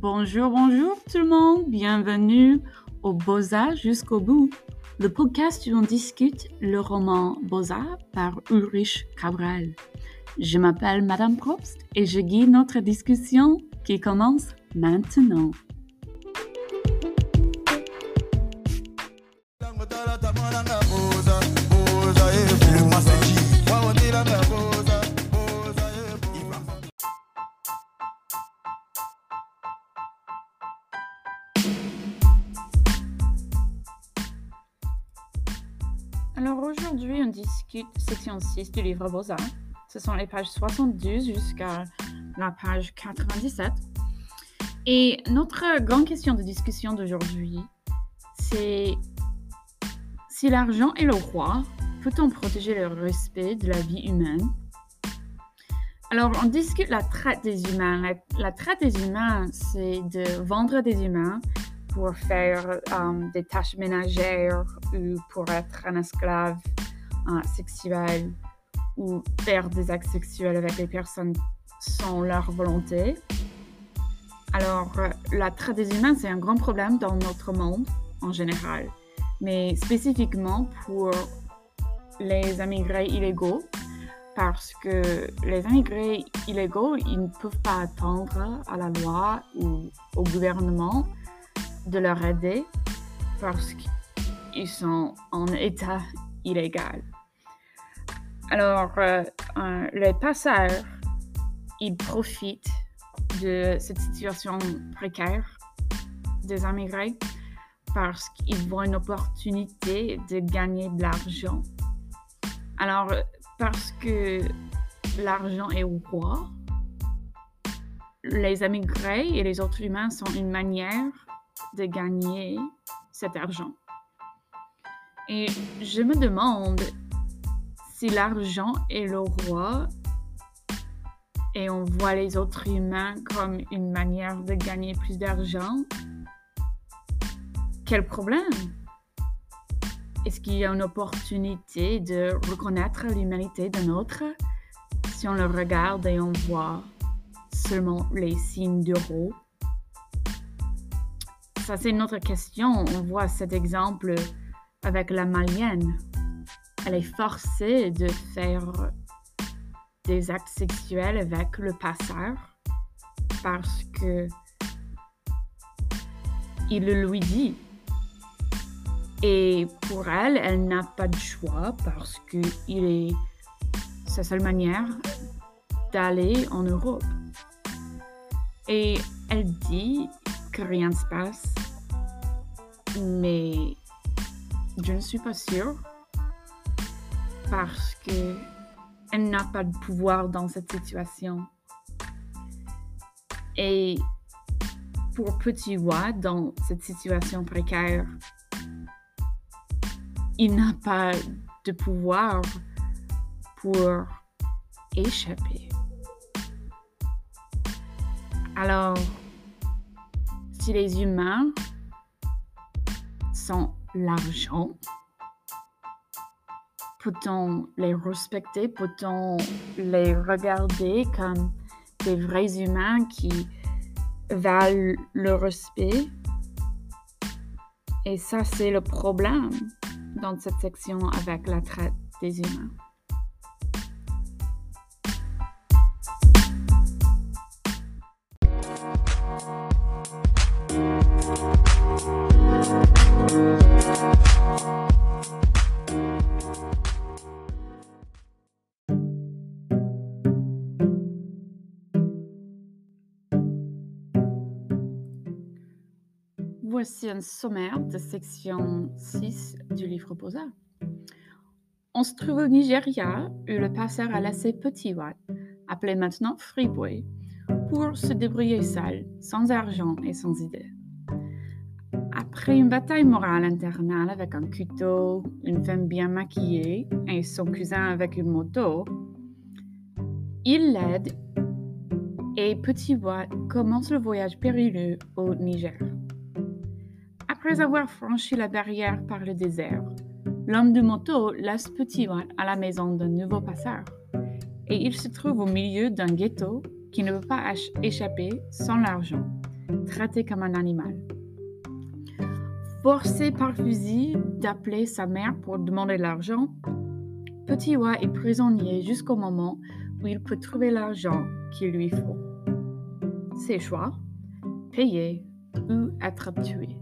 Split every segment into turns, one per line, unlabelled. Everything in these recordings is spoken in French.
Bonjour, bonjour tout le monde, bienvenue au Beaux-Arts jusqu'au bout, le podcast où on discute le roman Beaux-Arts par Ulrich Cabral. Je m'appelle Madame Probst et je guide notre discussion qui commence maintenant. Aujourd'hui, on discute section 6 du livre Beaux-Arts. Ce sont les pages 72 jusqu'à la page 97. Et notre grande question de discussion d'aujourd'hui, c'est si l'argent est le roi, peut-on protéger le respect de la vie humaine? Alors, on discute la traite des humains. La, la traite des humains, c'est de vendre des humains pour faire um, des tâches ménagères ou pour être un esclave uh, sexuel ou faire des actes sexuels avec les personnes sans leur volonté. Alors, la traite des humains, c'est un grand problème dans notre monde en général, mais spécifiquement pour les immigrés illégaux, parce que les immigrés illégaux, ils ne peuvent pas attendre à la loi ou au gouvernement de leur aider parce qu'ils sont en état illégal. Alors, euh, les passeurs, ils profitent de cette situation précaire des immigrés parce qu'ils voient une opportunité de gagner de l'argent. Alors, parce que l'argent est roi, les immigrés et les autres humains sont une manière de gagner cet argent. Et je me demande si l'argent est le roi et on voit les autres humains comme une manière de gagner plus d'argent, quel problème? Est-ce qu'il y a une opportunité de reconnaître l'humanité d'un autre? Si on le regarde et on voit seulement les signes d'euros ça, c'est une autre question. On voit cet exemple avec la malienne. Elle est forcée de faire des actes sexuels avec le passeur parce que il le lui dit. Et pour elle, elle n'a pas de choix parce que il est sa seule manière d'aller en Europe. Et elle dit rien ne se passe mais je ne suis pas sûre parce que elle n'a pas de pouvoir dans cette situation. Et pour Petit Watt, dans cette situation précaire, il n'a pas de pouvoir pour échapper. Alors, si les humains l'argent Peut-on les respecter Peut-on les regarder comme des vrais humains qui valent le respect? Et ça, c'est le problème dans cette section avec la traite des humains. Voici un sommaire de section 6 du livre Beaux-Arts. On se trouve au Nigeria où le passeur a laissé Petit Watt, appelé maintenant Freeboy, pour se débrouiller seul, sans argent et sans idée. Après une bataille morale internale avec un couteau, une femme bien maquillée et son cousin avec une moto, il l'aide et Petit Watt commence le voyage périlleux au Niger. Après avoir franchi la barrière par le désert, l'homme de moto laisse Petit à la maison d'un nouveau passeur et il se trouve au milieu d'un ghetto qui ne peut pas échapper sans l'argent traité comme un animal. Forcé par fusil d'appeler sa mère pour demander l'argent, Petit Wa est prisonnier jusqu'au moment où il peut trouver l'argent qu'il lui faut. Ses choix, payer ou être tué.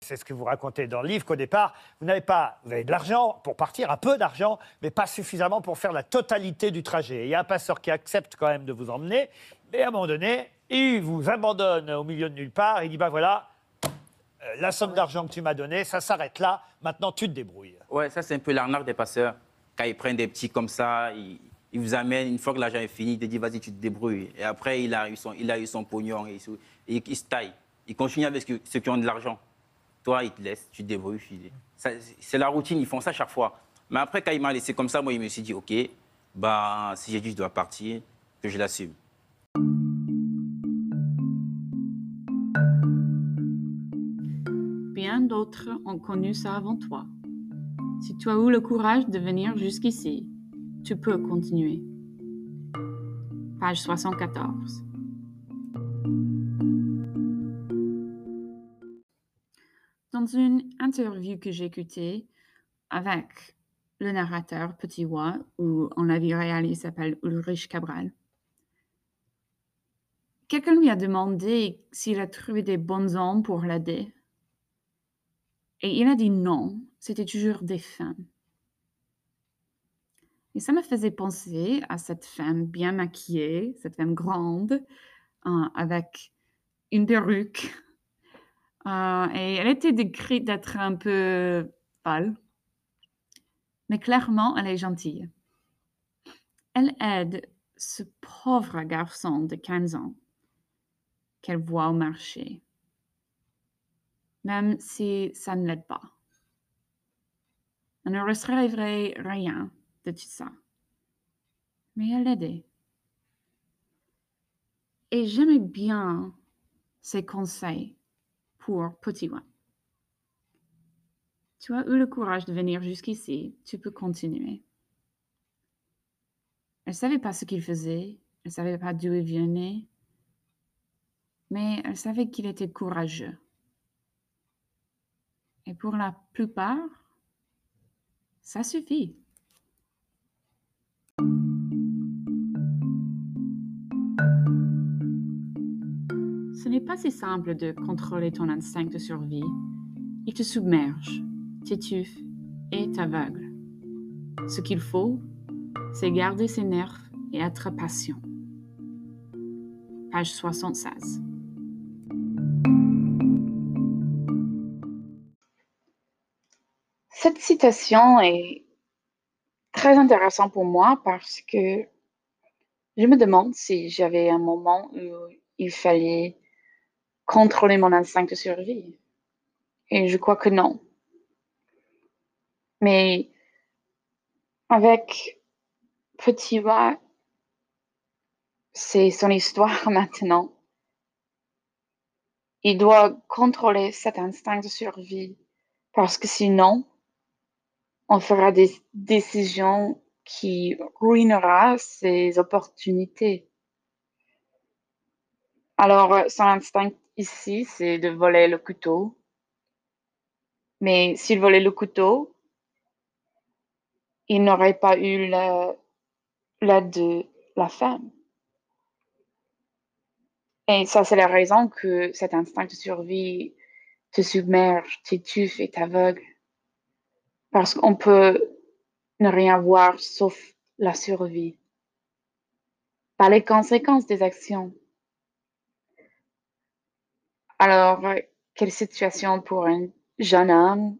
C'est ce que vous racontez dans le livre qu'au départ, vous n'avez pas, vous avez de l'argent pour partir, un peu d'argent, mais pas suffisamment pour faire la totalité du trajet. Et il y a un passeur qui accepte quand même de vous emmener, mais à un moment donné, il vous abandonne au milieu de nulle part. Il dit bah voilà, euh, la somme d'argent que tu m'as donnée, ça s'arrête là. Maintenant, tu te débrouilles.
Ouais, ça c'est un peu l'arnaque des passeurs. Quand ils prennent des petits comme ça, ils, ils vous amènent, une fois que l'argent est fini, ils te disent vas-y, tu te débrouilles. Et après, il a eu son, il a eu son pognon et, il et il se taille. Il continue avec ceux qui ont de l'argent. Toi, ils te laissent, tu te débrouilles. C'est la routine, ils font ça chaque fois. Mais après, quand il m'a laissé comme ça, moi, il me suis dit ok, bah, si j'ai dit je dois partir, que je l'assume.
Bien d'autres ont connu ça avant toi. Si tu as eu le courage de venir jusqu'ici, tu peux continuer. Page 74. Dans une interview que j'ai écoutée avec le narrateur Petit Wa, ou en la vie réelle il s'appelle Ulrich Cabral, quelqu'un lui a demandé s'il a trouvé des bons hommes pour l'aider. Et il a dit non, c'était toujours des femmes. Et ça me faisait penser à cette femme bien maquillée, cette femme grande, euh, avec une perruque. Euh, et elle était décrite d'être un peu pâle. Mais clairement, elle est gentille. Elle aide ce pauvre garçon de 15 ans qu'elle voit au marché même si ça ne l'aide pas. Elle ne recevrait rien de tout ça. Mais elle l'aidait. Et j'aimais bien ses conseils pour Petit One. Tu as eu le courage de venir jusqu'ici, tu peux continuer. Elle ne savait pas ce qu'il faisait, elle ne savait pas d'où il venait, mais elle savait qu'il était courageux. Et pour la plupart, ça suffit. N'est pas si simple de contrôler ton instinct de survie. Il te submerge, t'étouffe et t'aveugle. Ce qu'il faut, c'est garder ses nerfs et être patient. Page 76. Cette citation est très intéressante pour moi parce que je me demande si j'avais un moment où il fallait contrôler mon instinct de survie. Et je crois que non. Mais avec Petit Wa, c'est son histoire maintenant. Il doit contrôler cet instinct de survie parce que sinon, on fera des décisions qui ruinera ses opportunités. Alors, euh, son instinct ici, c'est de voler le couteau. Mais s'il volait le couteau, il n'aurait pas eu la- l'aide de la femme. Et ça, c'est la raison que cet instinct de survie te submerge, t'étouffe et t'aveugle. Parce qu'on peut ne rien voir sauf la survie. Pas les conséquences des actions. Alors, euh, quelle situation pour un jeune homme,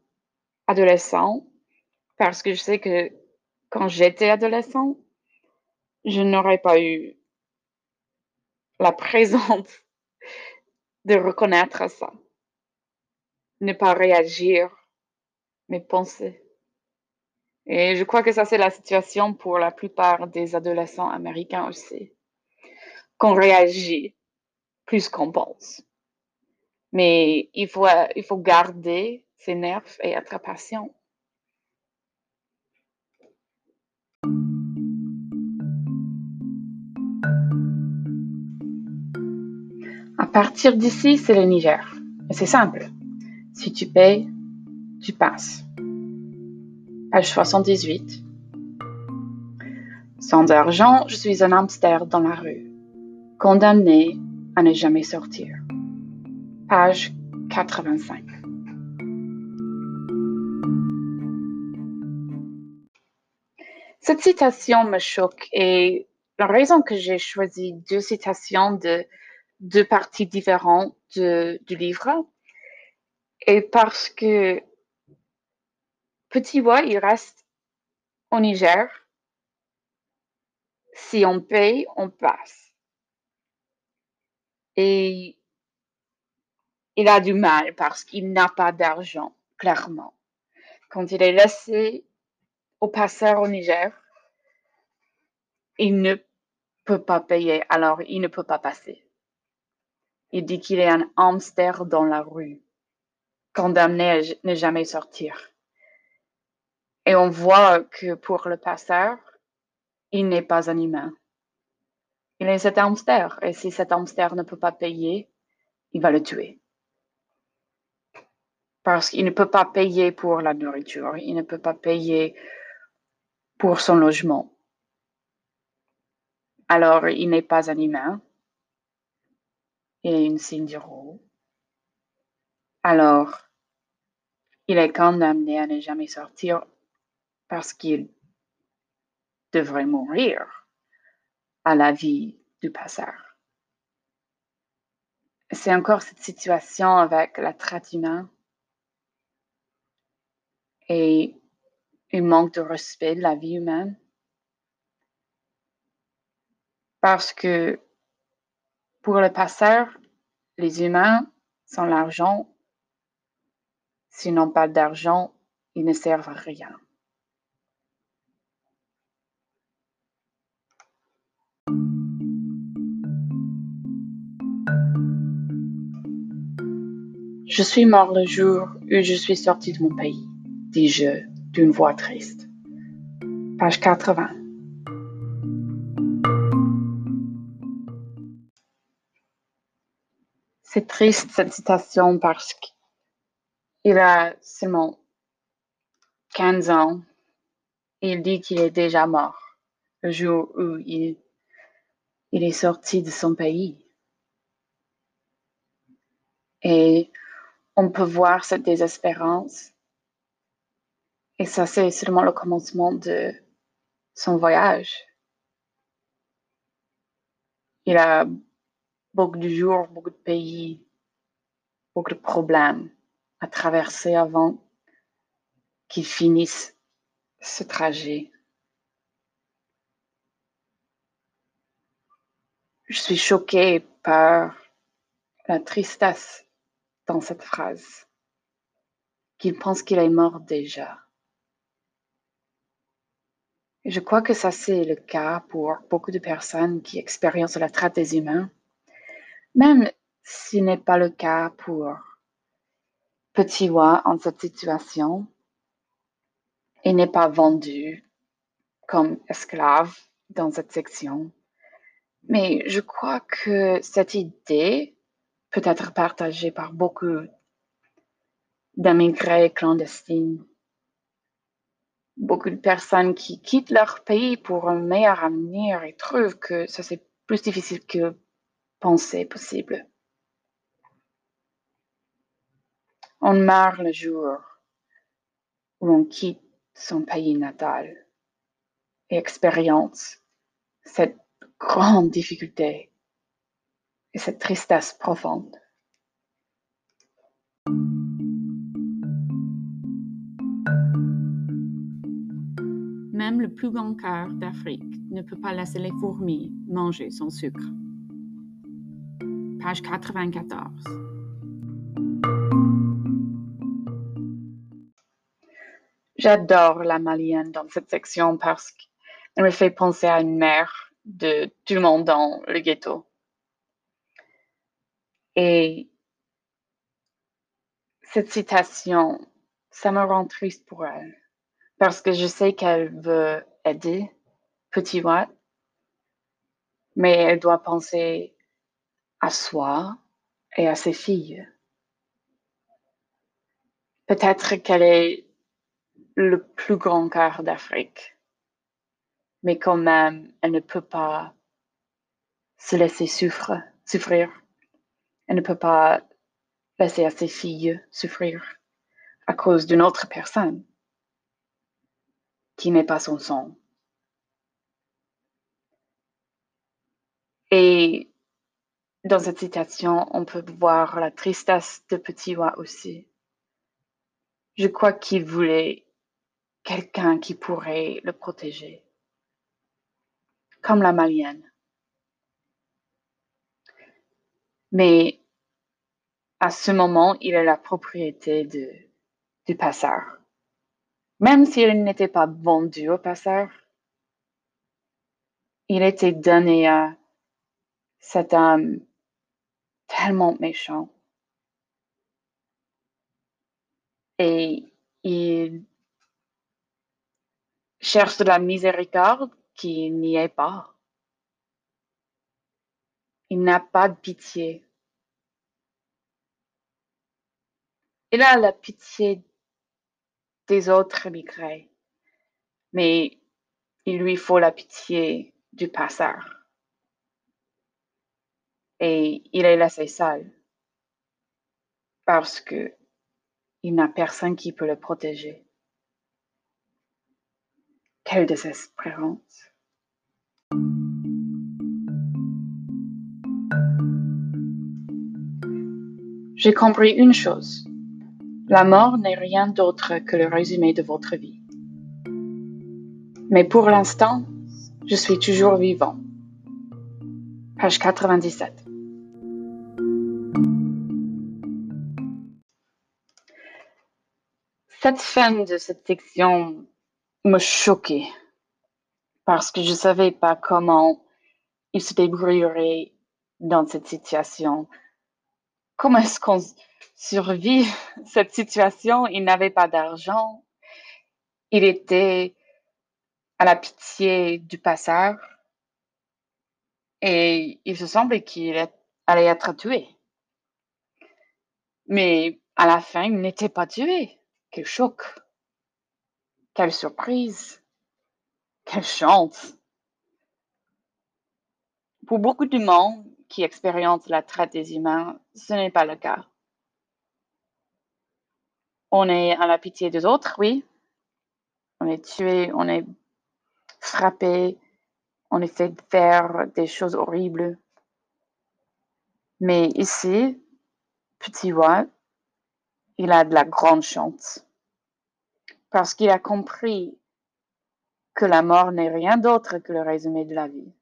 adolescent, parce que je sais que quand j'étais adolescent, je n'aurais pas eu la présence de reconnaître ça, ne pas réagir, mais penser. Et je crois que ça, c'est la situation pour la plupart des adolescents américains aussi, qu'on réagit plus qu'on pense. Mais euh, il faut, garder ses nerfs et être patient. À partir d'ici, c'est le Niger. C'est simple. Si tu payes, tu passes. Page 78. Sans argent, je suis un hamster dans la rue, condamné à ne jamais sortir. Page 85. Cette citation me choque et la raison que j'ai choisi deux citations de deux parties différentes du livre est parce que Petit Bois, il reste au Niger. Si on paye, on passe. Et il a du mal parce qu'il n'a pas d'argent, clairement. Quand il est laissé au passeur au Niger, il ne peut pas payer, alors il ne peut pas passer. Il dit qu'il est un hamster dans la rue, condamné à ne jamais sortir. Et on voit que pour le passeur, il n'est pas un humain. Il est cet hamster, et si cet hamster ne peut pas payer, il va le tuer. Parce qu'il ne peut pas payer pour la nourriture, il ne peut pas payer pour son logement. Alors, il n'est pas un humain. Il est une signe Alors, il est condamné à ne jamais sortir parce qu'il devrait mourir à la vie du passeur. C'est encore cette situation avec la traite humaine et un manque de respect de la vie humaine. Parce que pour le passeur, les humains sont l'argent. S'ils n'ont pas d'argent, ils ne servent à rien. Je suis mort le jour où je suis sorti de mon pays, dis-je d'une voix triste. Page 80. C'est triste cette citation parce qu'il a seulement 15 ans et il dit qu'il est déjà mort le jour où il, il est sorti de son pays. Et on peut voir cette désespérance. Et ça, c'est seulement le commencement de son voyage. Il a beaucoup de jours, beaucoup de pays, beaucoup de problèmes à traverser avant qu'il finisse ce trajet. Je suis choquée par la tristesse dans cette phrase, qu'il pense qu'il est mort déjà. Je crois que ça, c'est le cas pour beaucoup de personnes qui expérimentent la traite des humains, même si ce n'est pas le cas pour Petit Wa en cette situation et n'est pas vendu comme esclave dans cette section. Mais je crois que cette idée peut être partagée par beaucoup d'immigrés clandestins. Beaucoup de personnes qui quittent leur pays pour un meilleur avenir et trouvent que ça c'est plus difficile que penser possible. On meurt le jour où on quitte son pays natal et expérience cette grande difficulté et cette tristesse profonde. Même le plus grand cœur d'Afrique ne peut pas laisser les fourmis manger son sucre. Page 94. J'adore la malienne dans cette section parce qu'elle me fait penser à une mère de tout le monde dans le ghetto. Et cette citation, ça me rend triste pour elle, parce que je sais qu'elle veut aider Petit Watt, mais elle doit penser à soi et à ses filles. Peut-être qu'elle est le plus grand cœur d'Afrique, mais quand même, elle ne peut pas se laisser souffrir, souffrir. Elle ne peut pas laisser à ses filles souffrir à cause d'une autre personne qui n'est pas son sang. Et dans cette citation, on peut voir la tristesse de Petit Oie aussi. Je crois qu'il voulait quelqu'un qui pourrait le protéger, comme la malienne. Mais à ce moment, il est la propriété du passeur. Même s'il n'était pas vendu au passeur, il était donné à cet homme tellement méchant. Et il cherche de la miséricorde qui n'y est pas. Il n'a pas de pitié. Il a la pitié des autres émigrés, mais il lui faut la pitié du passeur. Et il est laissé seul parce que il n'a personne qui peut le protéger. Quelle désespérance. J'ai compris une chose. La mort n'est rien d'autre que le résumé de votre vie. Mais pour l'instant, je suis toujours vivant. Page 97. Cette fin de cette section me choquait parce que je ne savais pas comment il se débrouillerait dans cette situation. Comment est-ce qu'on survit cette situation? Il n'avait pas d'argent. Il était à la pitié du passeur et il se semblait qu'il allait être tué. Mais à la fin, il n'était pas tué. Quel choc! Quelle surprise! Quelle chance! Pour beaucoup de monde qui expérimente la traite des humains, ce n'est pas le cas. On est à la pitié des autres, oui. On est tué, on est frappé, on est fait faire des choses horribles. Mais ici, Petit Watt, il a de la grande chance parce qu'il a compris que la mort n'est rien d'autre que le résumé de la vie.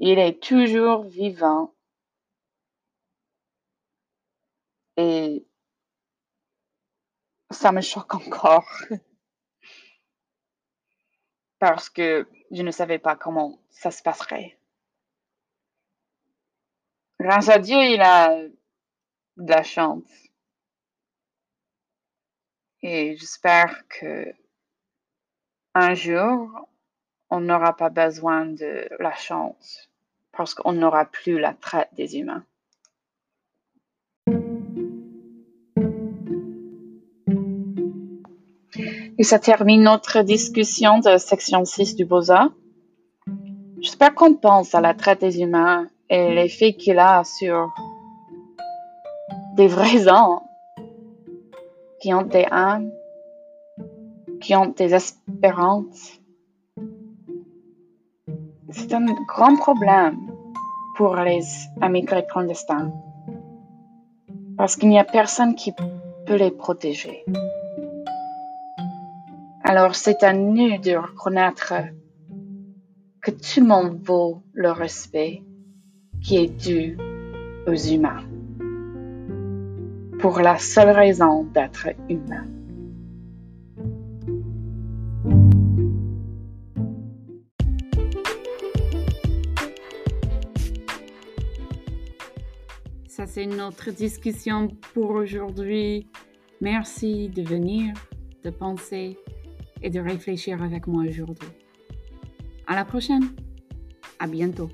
Il est toujours vivant et ça me choque encore parce que je ne savais pas comment ça se passerait. Grâce à Dieu, il a de la chance. Et j'espère que un jour, on n'aura pas besoin de la chance parce qu'on n'aura plus la traite des humains. Et ça termine notre discussion de section 6 du Beaux-Arts. J'espère qu'on pense à la traite des humains et l'effet qu'il a sur des vrais gens qui ont des âmes, qui ont des espérances. C'est un grand problème pour les immigrés clandestins parce qu'il n'y a personne qui peut les protéger. Alors c'est à nous de reconnaître que tout le monde vaut le respect qui est dû aux humains pour la seule raison d'être humain.
C'est notre discussion pour aujourd'hui. Merci de venir, de penser et de réfléchir avec moi aujourd'hui. À la prochaine. À bientôt.